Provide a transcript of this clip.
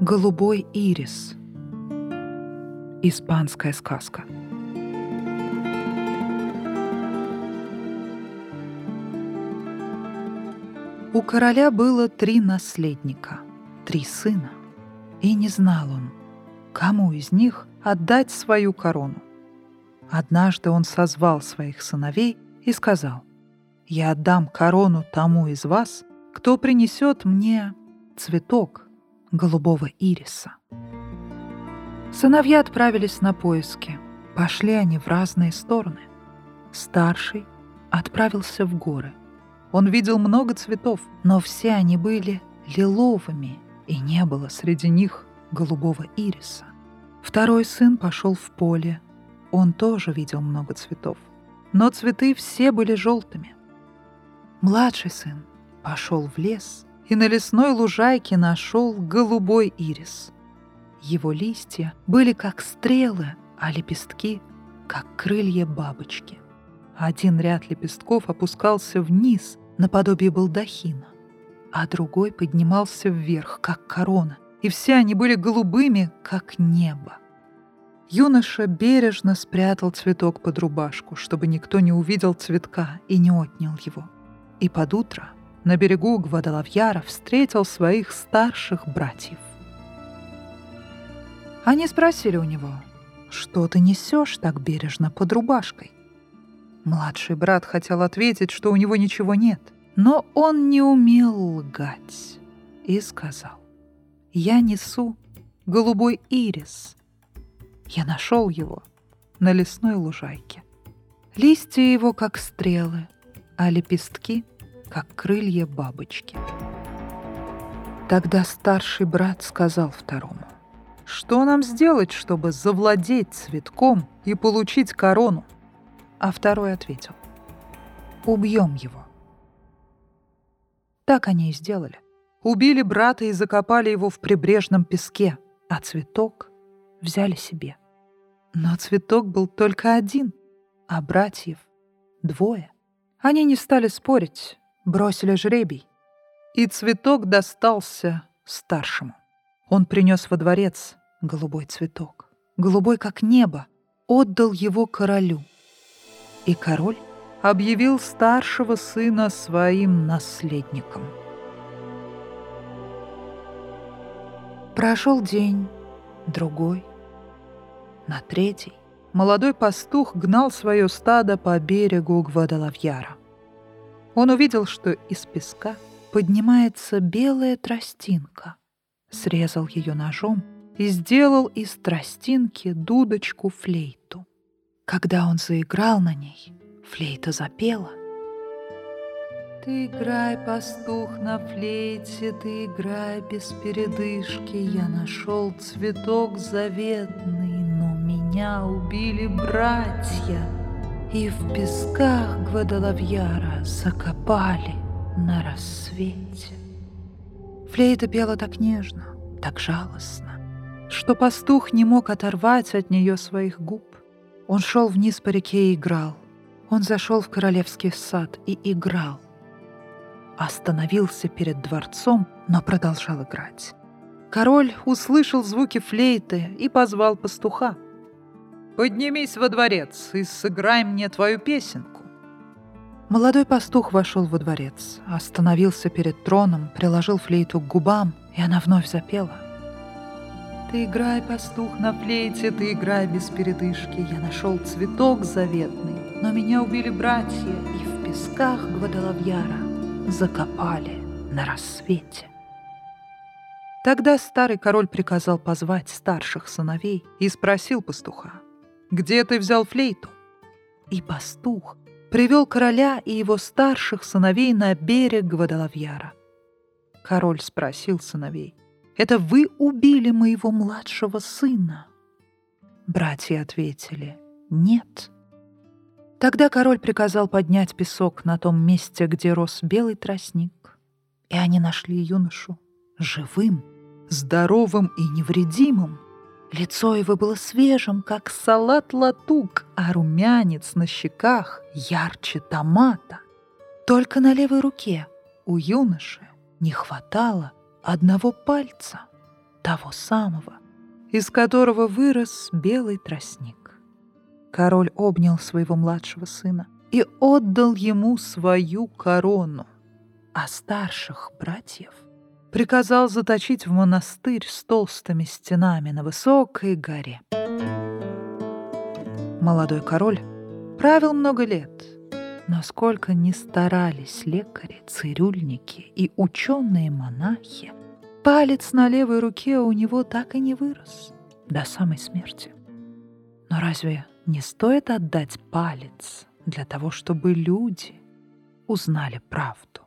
Голубой ирис. Испанская сказка. У короля было три наследника, три сына, и не знал он, кому из них отдать свою корону. Однажды он созвал своих сыновей и сказал, «Я отдам корону тому из вас, кто принесет мне цветок голубого ириса». Сыновья отправились на поиски. Пошли они в разные стороны. Старший отправился в горы. Он видел много цветов, но все они были лиловыми, и не было среди них голубого ириса. Второй сын пошел в поле. Он тоже видел много цветов, но цветы все были желтыми. Младший сын пошел в лес и на лесной лужайке нашел голубой ирис. Его листья были как стрелы, а лепестки — как крылья бабочки. Один ряд лепестков опускался вниз, наподобие балдахина, а другой поднимался вверх, как корона, и все они были голубыми, как небо. Юноша бережно спрятал цветок под рубашку, чтобы никто не увидел цветка и не отнял его. И под утро на берегу Гвадалавьяра встретил своих старших братьев. Они спросили у него, «Что ты несешь так бережно под рубашкой?» Младший брат хотел ответить, что у него ничего нет, но он не умел лгать и сказал, «Я несу голубой ирис. Я нашел его на лесной лужайке. Листья его, как стрелы, а лепестки, как крылья бабочки». Тогда старший брат сказал второму, «Что нам сделать, чтобы завладеть цветком и получить корону?» а второй ответил «Убьем его». Так они и сделали. Убили брата и закопали его в прибрежном песке, а цветок взяли себе. Но цветок был только один, а братьев двое. Они не стали спорить, бросили жребий. И цветок достался старшему. Он принес во дворец голубой цветок, голубой как небо, отдал его королю — и король объявил старшего сына своим наследником. Прошел день, другой, на третий молодой пастух гнал свое стадо по берегу Гвадалавьяра. Он увидел, что из песка поднимается белая тростинка, срезал ее ножом и сделал из тростинки дудочку-флейту. Когда он заиграл на ней, флейта запела. Ты играй, пастух, на флейте, ты играй без передышки. Я нашел цветок заветный, но меня убили братья. И в песках Гвадалавьяра закопали на рассвете. Флейта пела так нежно, так жалостно, что пастух не мог оторвать от нее своих губ. Он шел вниз по реке и играл. Он зашел в королевский сад и играл. Остановился перед дворцом, но продолжал играть. Король услышал звуки флейты и позвал пастуха. «Поднимись во дворец и сыграй мне твою песенку». Молодой пастух вошел во дворец, остановился перед троном, приложил флейту к губам, и она вновь запела. Ты играй, пастух, на флейте, ты играй без передышки. Я нашел цветок заветный, но меня убили братья, и в песках Гвадалавьяра закопали на рассвете. Тогда старый король приказал позвать старших сыновей и спросил пастуха, «Где ты взял флейту?» И пастух привел короля и его старших сыновей на берег Гвадалавьяра. Король спросил сыновей, это вы убили моего младшего сына?» Братья ответили «Нет». Тогда король приказал поднять песок на том месте, где рос белый тростник, и они нашли юношу живым, здоровым и невредимым. Лицо его было свежим, как салат-латук, а румянец на щеках ярче томата. Только на левой руке у юноши не хватало одного пальца, того самого, из которого вырос белый тростник. Король обнял своего младшего сына и отдал ему свою корону, а старших братьев приказал заточить в монастырь с толстыми стенами на высокой горе. Молодой король правил много лет, но сколько ни старались лекари, цирюльники и ученые-монахи, палец на левой руке у него так и не вырос до самой смерти. Но разве не стоит отдать палец для того, чтобы люди узнали правду?